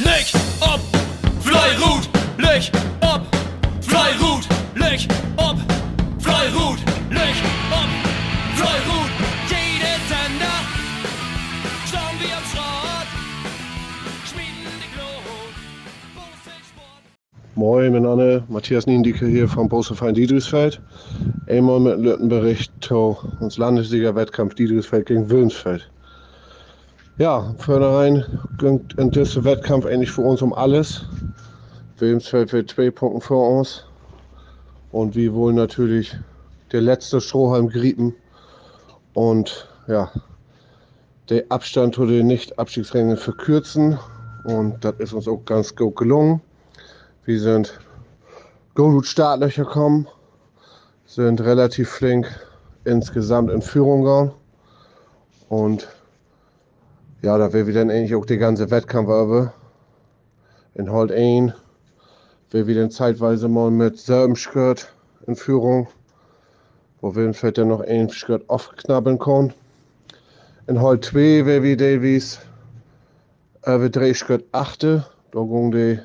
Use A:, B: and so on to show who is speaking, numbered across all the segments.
A: Leg ob, Fleirut, leg ob, Fleirut, leg ob, Fleirut, leg ob, Fleirut. Jede Sender, schauen wir am Schrott, schmieden die Glut,
B: Moin miteinander, Matthias Niendicke hier vom Bosefein Diedrichsfeld. Einmal mit Lüttenbericht zu uns Landesliga-Wettkampf Diedrichsfeld gegen Wilmsfeld. Ja, vornherein ging in diesem Wettkampf eigentlich für uns um alles. Wilmsfeld wird zwei Punkte vor uns. Und wir wollen natürlich der letzte Strohhalm griepen. Und ja, den Abstand zu den Nicht-Abstiegsrängen verkürzen. Und das ist uns auch ganz gut gelungen. Wir sind gut Startlöcher gekommen, sind relativ flink insgesamt in Führung gegangen. Und ja, da wir dann eigentlich auch die ganze Wettkampf über. In Holt 1 will wir dann zeitweise mal mit selben Skirt in Führung, wo Wilmsfeld dann noch ein Skirt aufknabbeln kann. In Holt 2 will wir Davies über drei Skirt achte. Da gehen die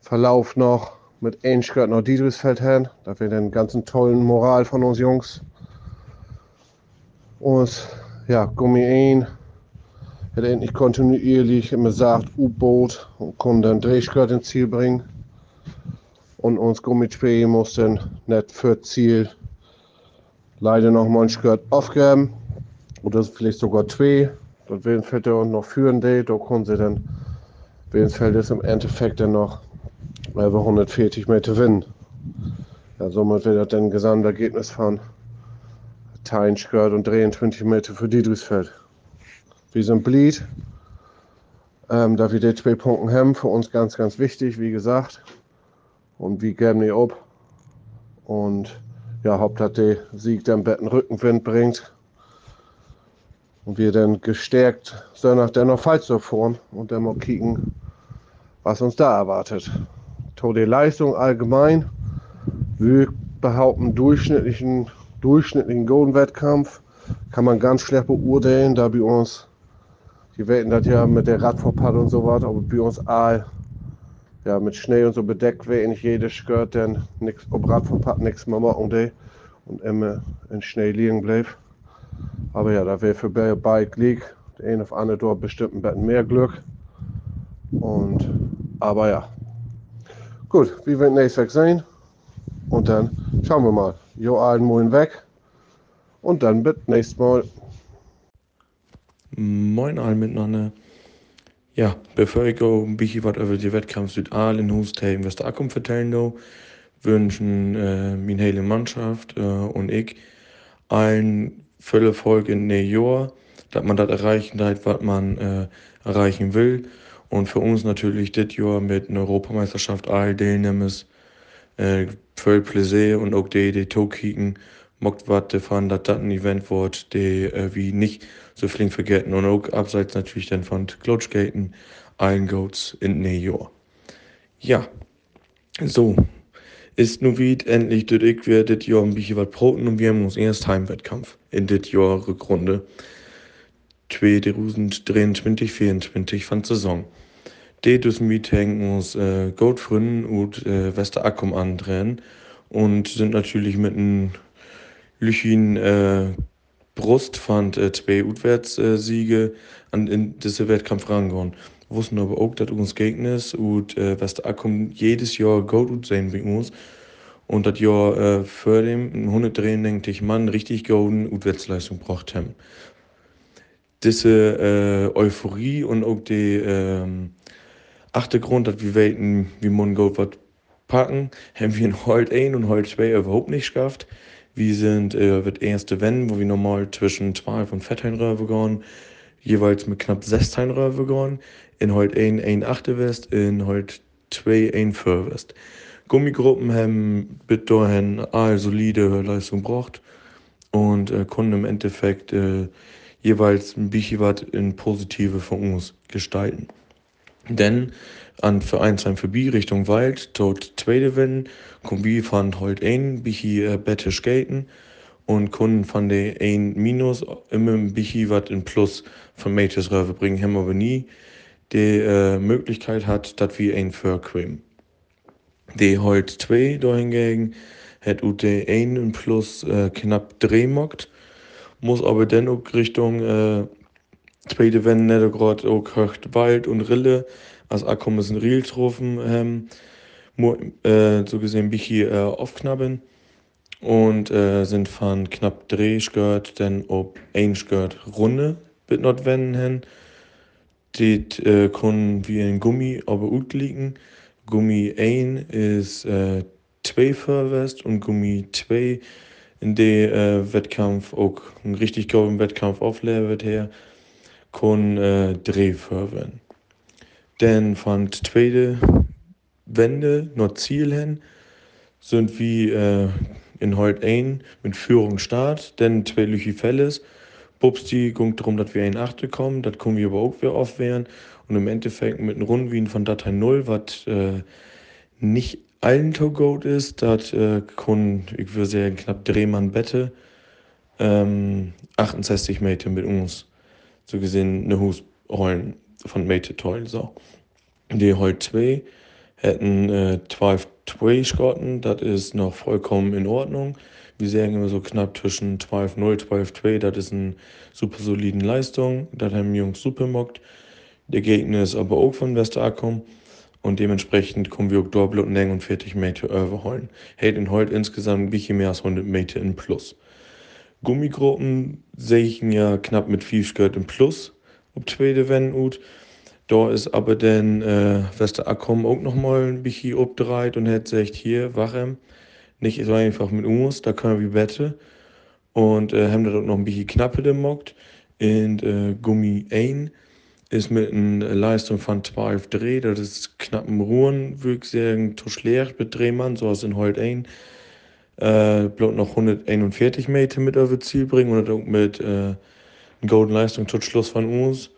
B: Verlauf noch mit ein Skirt nach Diedrichsfeld hin. Da wir den ganzen tollen Moral von uns Jungs. Und ja, Gummi 1 hat endlich kontinuierlich immer gesagt, U-Boot und konnte dann Drehskirt ins Ziel bringen. Und uns Gummi 2 muss dann nicht für Ziel leider noch mal ein Skirt aufgeben. Oder vielleicht sogar zwei. Das Willenfeld und noch führen, da konnten sie dann Willenfeld ist im Endeffekt dann noch über 140 Meter gewinnen. Ja, somit wird das dann Gesamtergebnis von Teinskirt und 23 Meter für Diedrichsfeld. Wir sind blied, ähm, da wir die zwei Punkte haben, für uns ganz, ganz wichtig, wie gesagt. Und wir geben die ab. Und ja, Hauptsache der Sieg dann betten Rückenwind bringt. Und wir dann gestärkt danach dennoch falsch so fahren und dann mal kicken, was uns da erwartet. Tode Leistung allgemein. Wir behaupten durchschnittlichen, durchschnittlichen Golden-Wettkampf. Kann man ganz schlecht beurteilen, da bei uns, die wetten das ja mit der Radvorpart und so weiter, aber bei uns all ja, mit Schnee und so bedeckt wäre nicht jedes Skirt, denn nix, ob Radvorpart nichts mehr machen die und immer in Schnee liegen bleibt. Aber ja, da wäre für Bike League der eine auf andere dort bestimmt ein bisschen mehr Glück. Und aber ja, Gut, wir werden nächstes Weg sein. Und dann schauen wir mal. Jo, allen Moin weg. Und dann bis nächstes Mal.
C: Moin allen miteinander. Ja, bevor ich ein bisschen was über die Wettkampf Südal in Hustay in Westerakum vertellen do, wünschen äh, meine hele Mannschaft äh, und ich allen viel Erfolg in dem Jahr, dass man das erreichen hat, was man äh, erreichen will. Und für uns natürlich das Jahr mit einer Europameisterschaft all Teilnehmers äh, voll Plaisir und auch die, die Tokiken mockt was davon, dass das ein Event wird, die äh, wie nicht so flink vergessen und auch abseits natürlich dann von Klotschgaten allen Goats in dem Jahr. Ja, so. Ist nun wie endlich, dass ich wir das Jahr ein bisschen was broten und wir haben uns erst Heimwettkampf in das Jahr Rückrunde. 2023, 24 von Saison. Det Meeting uns äh, Goldfründen und äh, Westerakum andrehen und sind natürlich mit einem Lüchin äh, Brust fand äh, zwei Utwärtssiege an in diese Wettkampf rangegangen. Wussten aber auch, dass uns Gegner und äh, Westerakum jedes Jahr Gold sehen wie uns. Und das Jahr äh, vor dem 100 Drehen, denke Mann, richtig golden Utwärtsleistung braucht haben diese äh, Euphorie und auch die äh, Achtergrund, dass wir wollten, wie man Gold was packen, haben wir in Holt 1 und Holt 2 überhaupt nicht geschafft. Wir sind äh, das erste Wenn, wo wir normal zwischen 12 und 14 Röwe gehen, jeweils mit knapp 16 Röwe gehen. In Holt 1 ein 8 West, in Holt 2 ein 4 West. Gummigruppen haben bis dahin eine solide Leistung gebracht und äh, konnten im Endeffekt äh, jeweils ein bisschen was in positive von uns gestalten. Denn an Vereinsheim für B Richtung Wald, dort zweite Win, Kombi fand heute ein bisschen äh, bette skaten und Kunden von der ein Minus immer ein bisschen was in Plus von Mates Röwe bringen, haben aber nie die äh, Möglichkeit hat, dass wir ein verquem. Die halt 2 dahingegen hat UT 1 und plus äh, knapp 3 mockt, muss aber dann auch Richtung äh, zweite Wende gerade auch höcht Wald und Rille, als Akkom ist ein Riel getroffen, ähm, äh, so gesehen bin ich hier äh, aufknappen und äh, sind von knapp 3 Skirt dann ob 1 Skirt Runde mit notwendig hin. Det äh, können wie ein Gummi aber gut liegen. Gummi 1 ist äh, 2 verwest und Gummi 2 in der äh, Wettkampf auch ein richtig guten Wettkampf aufleeren wird kann äh, 3 verwenden. Denn von zweite Wende noch Ziel hin sind wie äh, in Holt 1 mit Führung Start, denn zwei Lüchi Felles Bubsti ging darum, dass wir in Achte kommen, das können wir aber auch wieder aufwehren. Und im Endeffekt mit einem Rundwien von Datei 0, was äh, nicht allen to ist, das äh, kann, ich würde sagen, knapp Drehmann Bette, ähm, 68 Meter mit uns, so gesehen, eine Hus holen von Meter toll, so. Die Holt 2 hätten äh, 12 2 Schotten, das ist noch vollkommen in Ordnung. Wir sagen immer so knapp zwischen 12-0, 12-2. Das ist eine super solide Leistung. Das haben die Jungs super mockt. Der Gegner ist aber auch von Westerakom. Und dementsprechend kommen wir auch dort und 40 Meter überholen. Hält in heute insgesamt wie mehr als 100 Meter in Plus. Gummigruppen sehe ich ja knapp mit 5 Skirt im Plus. Ob zweite wenn gut. Da ist aber dann äh, Westerakom auch nochmal ein bisschen abgedreht und hat gesagt, hier, Wachem nicht so einfach mit uns, da können wir bette. Und äh, haben da dort noch ein bisschen knappe gemockt. Und äh, Gummi 1 ist mit einer Leistung von 12 Dreh, das ist knapp im Ruhen, würde ich sagen, zu schlecht mit Drehmann, so als in Holt 1. Äh, bloß noch 141 Meter mit auf Ziel bringen und auch mit äh, golden Leistung zum Schluss von uns.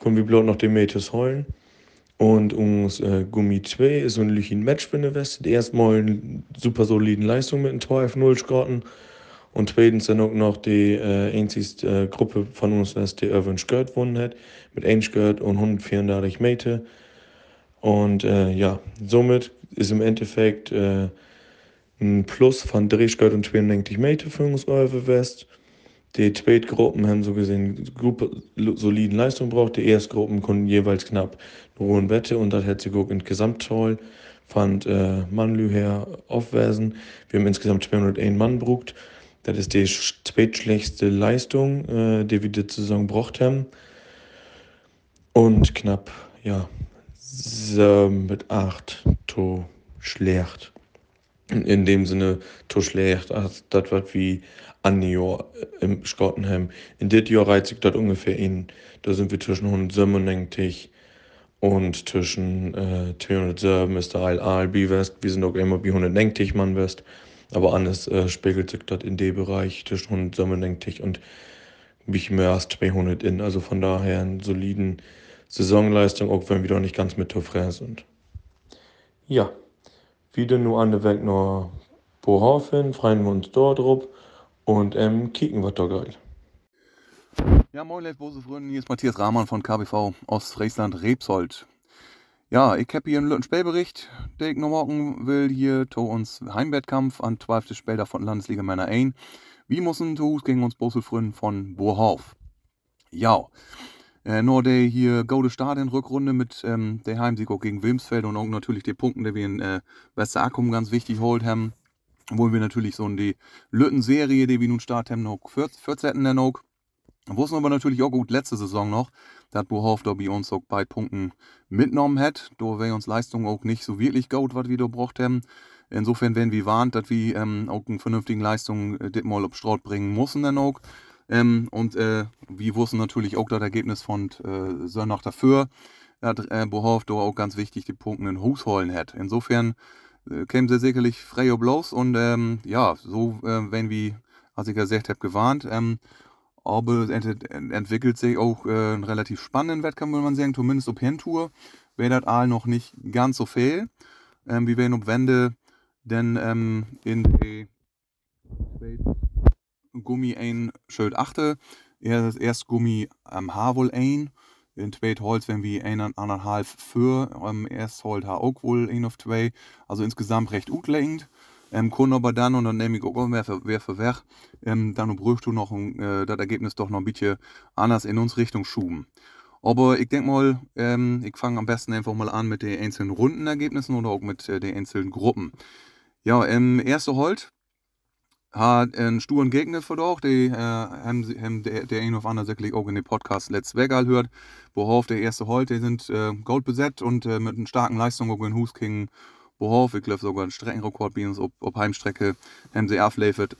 C: Können wir bloß noch den Meters holen. Und uns äh, Gummi 2 ist so ein Lüchin Matchbinde-Weste. Erstmal eine super solide Leistung mit einem Tor F0 Skorten. Und zweitens dann auch noch die äh, einzige äh, Gruppe von uns, was die Irvin Skirt gewonnen hat. Mit 1 Skirt und 134 Meter. Und äh, ja, somit ist im Endeffekt äh, ein Plus von 3 Skirt und 92 Meter für uns Irvin West. Die Zweitgruppen haben so gesehen super soliden Leistung braucht. Die Erstgruppen konnten jeweils knapp eine hohen Wette und das auch insgesamt toll fand äh, Mannlü her aufweisen. Wir haben insgesamt 201 Mann brucht. Das ist die zweitschlechteste Leistung, äh, die wir die Saison braucht haben. Und knapp, ja, mit 8 to schlecht. In dem Sinne to schlecht, das was wie an Jahr äh, im Schottenheim. In dit Jahr reizt sich das ungefähr in. Da sind wir zwischen 197 und zwischen äh, 207 ist da all ALB West. Wir sind auch immer bei 190 Mann West. Aber anders äh, spiegelt sich das in dem Bereich zwischen 197 und mich mehr als 200 in. Also von daher eine soliden Saisonleistung, auch wenn wir doch nicht ganz mit Toffrère sind. Ja, wieder nur an der Weg nach Bohofen, freuen wir uns dort drauf und ähm, kicken wir da geil.
D: Ja, moin, Leif Bose Freunde, hier ist Matthias Rahmann von KBV Ostfriesland Rebsold. Ja, ich habe hier einen Spielbericht, den ich noch morgen will. Hier to uns Heimwettkampf an 12. Spieltag von Landesliga Männer 1. Wie müssen to gegen uns Boselfreunden von Boerhof? Ja, äh, der hier gute Start in Rückrunde mit ähm, der Heimsieg auch gegen Wilmsfeld und auch natürlich die Punkte, die wir in äh, Westerackum ganz wichtig holt haben wo wir natürlich so in die Lütten-Serie, die wir nun starten, noch 14. der noch. Wussten aber natürlich auch gut letzte Saison noch, dass Bohoff da bei uns auch bei Punkten mitgenommen hat. Da wäre uns Leistung auch nicht so wirklich gut, was wir da braucht haben. Insofern werden wir warnt, dass wir ähm, auch eine vernünftige Leistung äh, mal auf Straut bringen müssen dann auch. Ähm, und äh, wir wussten natürlich auch das Ergebnis von äh, Sonnach dafür, dass äh, Bohoff da auch ganz wichtig die Punkte in Hus holen hat. Insofern äh, kämen sie sicherlich frei bloß und ähm, ja, so äh, werden wir, als ich gesagt habe, gewarnt. Ähm, aber ent entwickelt sich auch äh, einen relativ spannenden Wettkampf, würde man sagen, zumindest auf Hintour. Wäre das Aal noch nicht ganz so viel. Ähm, wir werden ob Wende denn ähm, in die Gummi ein Schild achte. Er erst Gummi am Haar wohl ein. In zweit Holz wenn wir ein anderthalb für. Ähm, erst Holt ha auch wohl ein auf zwei. Also insgesamt recht gut lenkt. Ähm, kann aber dann, und dann nehme ich auch wer für, wer für weg, ähm, dann brauchst du noch äh, das Ergebnis doch noch ein bisschen anders in uns Richtung schuben. Aber ich denke mal, ähm, ich fange am besten einfach mal an mit den einzelnen Rundenergebnissen oder auch mit äh, den einzelnen Gruppen. Ja, im ersten Holt hat einen sturen Gegner verdorcht, die äh, haben, haben der, der ein oder sicherlich auch in dem Podcast Let's Vegas hört, worauf der erste Holt, die sind äh, gold besetzt und äh, mit einer starken Leistung auch in Hus King worauf, ich glaube sogar einen Streckenrekord bei uns, ob, ob Heimstrecke, haben sie aufläuft,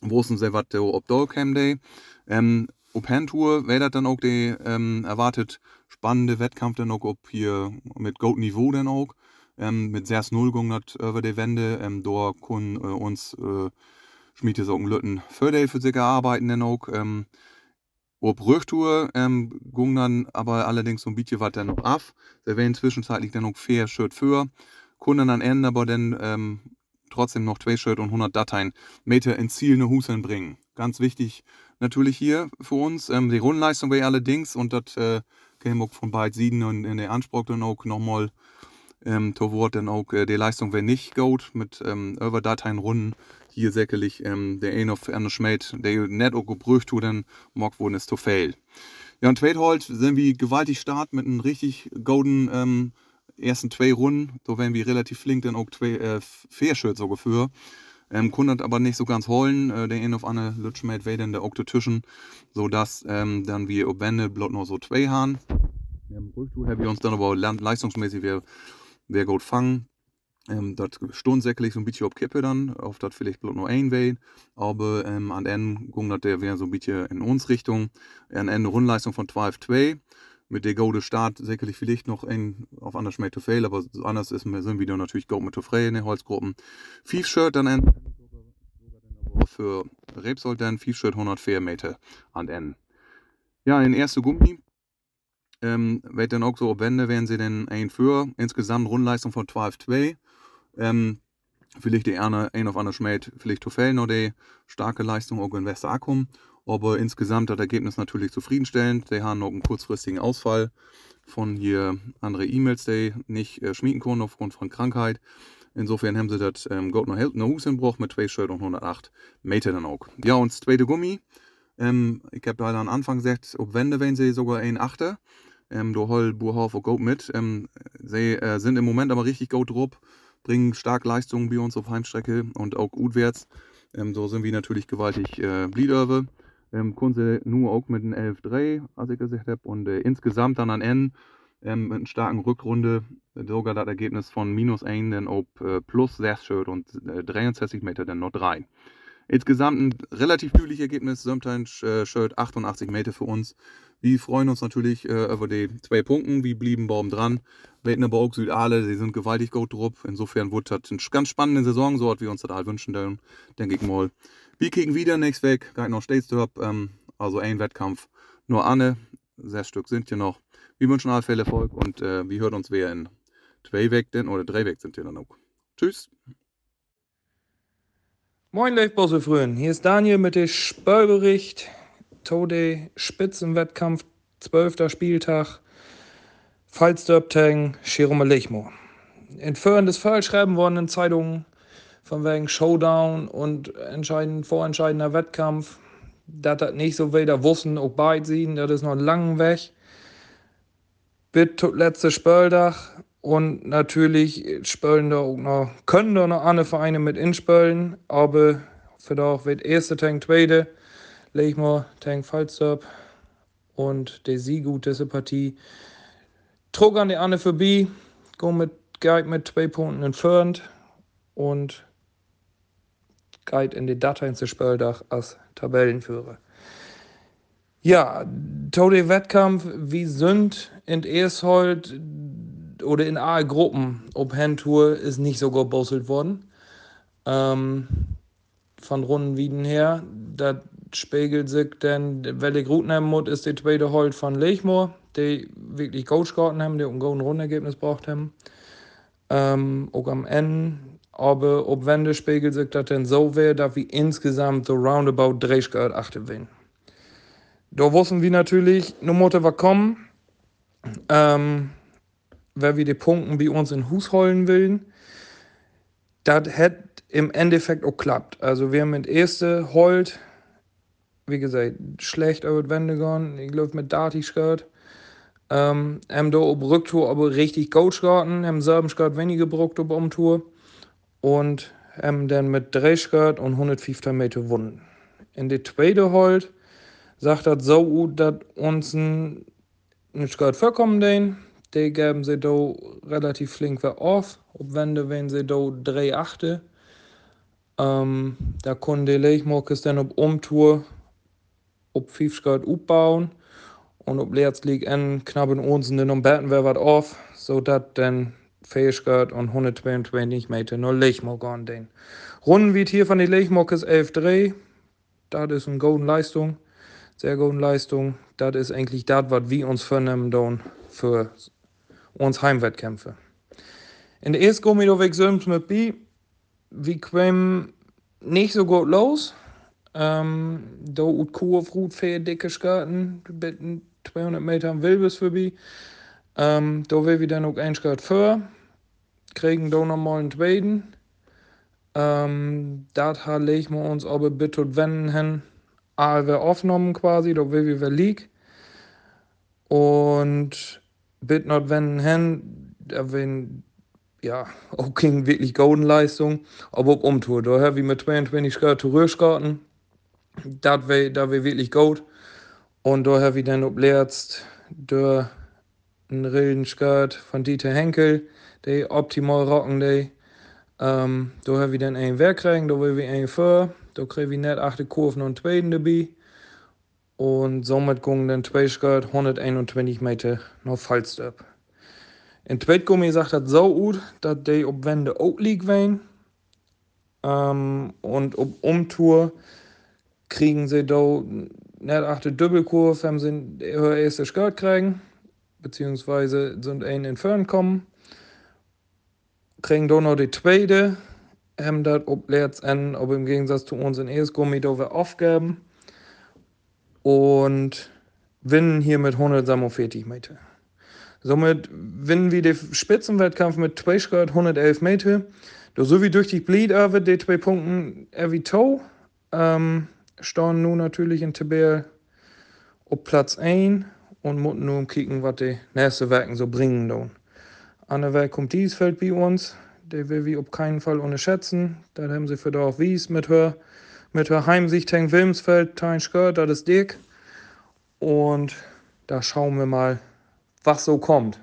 D: wussten sie, was der ob da käme. Ähm, ob Handtour wäre das dann auch der ähm, erwartet? Spannende Wettkampf dann auch, ob hier mit Goat Niveau dann auch, ähm, mit 6-0 gegangen über die Wände, ähm, da können äh, uns äh, schmiedet so Lütten Förder für sich arbeiten dann auch, ähm, ob Rücktour ähm, ging dann aber allerdings so ein bisschen was dann noch ab. Sie werden zwischenzeitlich dann auch fair Shirt für. Kunden dann Ende aber dann ähm, trotzdem noch zwei Shirt und 100 Dateien Meter ins Ziel eine Huseln bringen. Ganz wichtig natürlich hier für uns. Ähm, die Rundenleistung wäre allerdings, und das äh, käme auch von beiden Seiten und in der Anspruch dann auch nochmal ähm, Wort dann auch äh, die Leistung wäre nicht gut mit ähm, über Dateien Runden. Hier sicherlich ähm, der ein auf andere Schmied, der nicht auch gebrücht tut, dann mag wohl ist zu fail. Ja, und Tweethold sind wir gewaltig start mit einem richtig golden ähm, ersten zwei Runden. Da werden wir relativ flink dann auch zwei äh, Fairshirts sogar für. Ähm, konnte aber nicht so ganz holen. Äh, der eine auf eine Lutschmate war dann der auch dazwischen, sodass ähm, dann wir ob Wände bloß noch so zwei haben. Im Rücktour haben wir uns dann aber leistungsmäßig wer, wer gut fangen. Ähm, das stund säcklich so ein bisschen auf Kippe dann, auf das vielleicht bloß noch ein Way. Aber ähm, an Ende ging das der wieder so ein bisschen in uns Richtung. An Ende Rundleistung von 12-2 mit der Go Start sicherlich vielleicht noch ein auf anders schmeckt to fail, aber anders ist wir sind wieder natürlich Go mit to frei in den Holzgruppen. Fief Shirt dann ein für Rebsoll dann Fief Shirt 104 Meter an N. Ja, in erste Gummi ähm, wird dann auch so ob Wände werden sie dann ein für insgesamt Rundleistung von 12,2. Ähm, vielleicht die eine ein auf andere schmäht, vielleicht to fail noch die starke Leistung auch in Westerakum aber insgesamt das Ergebnis natürlich zufriedenstellend. Die haben noch einen kurzfristigen Ausfall von hier andere E-Mails, die nicht äh, schmieden konnten aufgrund von Krankheit. Insofern haben sie das ähm, Gold noch eine Husenbruch mit zwei Shirt und 108 Meter dann auch. Ja, und das zweite Gummi. Ähm, ich habe da am Anfang gesagt, ob Wände wenn sie sogar ein Achter. Ähm, du hol Burhoff und Gold mit. Ähm, sie äh, sind im Moment aber richtig gut drauf, bringen stark Leistungen bei uns auf Heimstrecke und auch gutwärts. Ähm, so sind wir natürlich gewaltig äh, Bliederwe ähm, konnte nur auch mit einem 11-3, als ich gesagt habe. Und äh, insgesamt dann an N ähm, mit einer starken Rückrunde sogar das Ergebnis von minus 1 dann auf äh, plus 6 Shirt und äh, 63 Meter dann noch 3. Insgesamt ein relativ glückliches Ergebnis, sometimes äh, Shirt 88 Meter für uns. Wir freuen uns natürlich äh, über die zwei Punkte. Wir blieben Baum dran. Auch Südale, sie sind gewaltig gut drauf. Insofern wird das eine ganz spannende Saison, so wie wir uns das halt wünschen, denke ich mal. Wir kriegen wieder nichts weg, geht noch stets ähm, also ein Wettkampf. Nur Anne, sechs Stück sind hier noch. Wir wünschen alle viel Erfolg und äh, wir hören uns wieder in zwei weg denn, oder drei weg sind hier dann auch. Tschüss.
E: Moin Leifbosse Frühen, hier ist Daniel mit dem Spöllbericht. Tode Spitzenwettkampf, 12. Spieltag. Falsdörptang, Cherume Lechmo. Entfernt Fall schreiben worden in Zeitungen von wegen Showdown und entscheidend, vorentscheidender Wettkampf. Das hat nicht so wieder wussten, auch beide sehen, das ist noch langer Weg. Bis letzte Spöldach und natürlich spölen da auch noch, können da noch andere Vereine mit inspölen, aber für da wird erste Tank, zweite, leg ich mal Tank Falsterb und der Sieg gut diese Partie. Trug an die Anne vorbei, go mit Guide mit zwei Punkten entfernt und Guide in die Dateien zu Spöldach als Tabellenführer. Ja, Tode Wettkampf, wie sind in Ershold oder in alle Gruppen ob Handtour ist nicht so gebosselt worden. Ähm, von Rundenwieden her, das spiegelt sich denn, weil ich nehmen muss, ist die zweite Holt von Lechmoor, die wirklich Coach gehalten haben, die ein gutes Rundenergebnis braucht haben. Ähm, auch am Ende aber ob Wende spiegelt sich das denn so wäre, dass wir insgesamt so roundabout 30 Grad achten werden. Da wussten wir natürlich, no Mutter was kommen. ähm, wer wir die Punkten bei uns in Hus holen will, das hätte im Endeffekt auch klappt. Also wir haben mit erste Holt, wie gesagt, schlecht über gegangen. Ich glaube mit Dati skirt. Ähm, haben da auf Rücktour aber richtig gut gehauen, haben selben Skirt weniger gebraucht auf Umtour und haben dann mit 3 Skirt und 150 Meter gewonnen. In der zweite Holt sagt das so gut, dass uns ein, ein Skirt vorkommen den. Die geben sie da relativ flink wieder auf. Ob Wände, wenn sie da 3 achte. Ähm, da können die Leichmokes dann auf Umtour, 5 Skirt aufbauen und ob Leerz liegt en knappen uns dann um beten wir was auf, sodass dann Fähigkeit und 122 Meter nur Leichmok an den. Runden wie hier von den Leichmokes 11 3, das ist eine gute Leistung, sehr gute Leistung. Das ist eigentlich das, was wir uns vornehmen dann für uns Heimwettkämpfe. In der ersten Gummi da weg mit B, wir kommen nicht so gut los. Ähm, da ut Kurve, Rut, Fähe, dicke Skaten, 200 Meter am Wilbes vorbei. Ähm, da will wir dann auch ein Skat für, kriegen da nochmal einen zweiten. Ähm, das legen wir uns aber bitte und wenden hin. wir aufgenommen quasi, da will wir lieg. Und bitte not wenden hin, da wenn ja, auch keine wirklich golden Leistung, aber ob Umtour, da haben wir mit 22 Skat zurückgeskaten. Das wäre da wär wirklich gut. Und da habe ich dann oblerzt durch einen Rillen Skirt von Dieter Henkel, der optimal rocken, der. Ähm, da habe ich dann ein Werk kriegen, da will ich ein für. Da kriege ich nicht achte Kurven und zweiten dabei. Und somit gingen zwei Skirt 121 Meter nach Falsterb. In Tweetgummi sagt das so gut, dass die ob Wände auch liegen wollen. Ähm, und ob Umtour kriegen sie da net achter Doppelkurve haben sie ihr erste Skirt kriegen, beziehungsweise sind ein entfernt kommen, kriegen da noch die zweite, haben das ob letztendlich, aber im Gegensatz zu uns in Gummi da wir aufgeben und winnen hier mit 147 Meter. Somit winnen wir den Spitzenwettkampf mit zwei Skirt 111 Meter. So wie durch die Bleed aber die zwei Punkte wie Toe. Ähm, stehen nun natürlich in Tabelle auf Platz 1 und müssen nun kicken, was die nächsten Werken so bringen. Dann. An Werk kommt dies Feld bei uns, der will wir auf keinen Fall unterschätzen. Da haben sie für Dorf Wies mit her, mit her Heimsicht Henk Wilmsfeld, Tein Skirt, das ist dick. Und da schauen wir mal, was so kommt.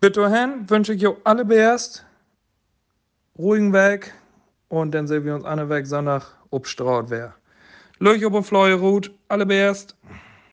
E: Bitte hin wünsche ich euch alle Best, ruhigen Weg und dann sehen wir uns der Weg Sonntag ob Straut wäre. Leuk op een flooie route. Allerbest.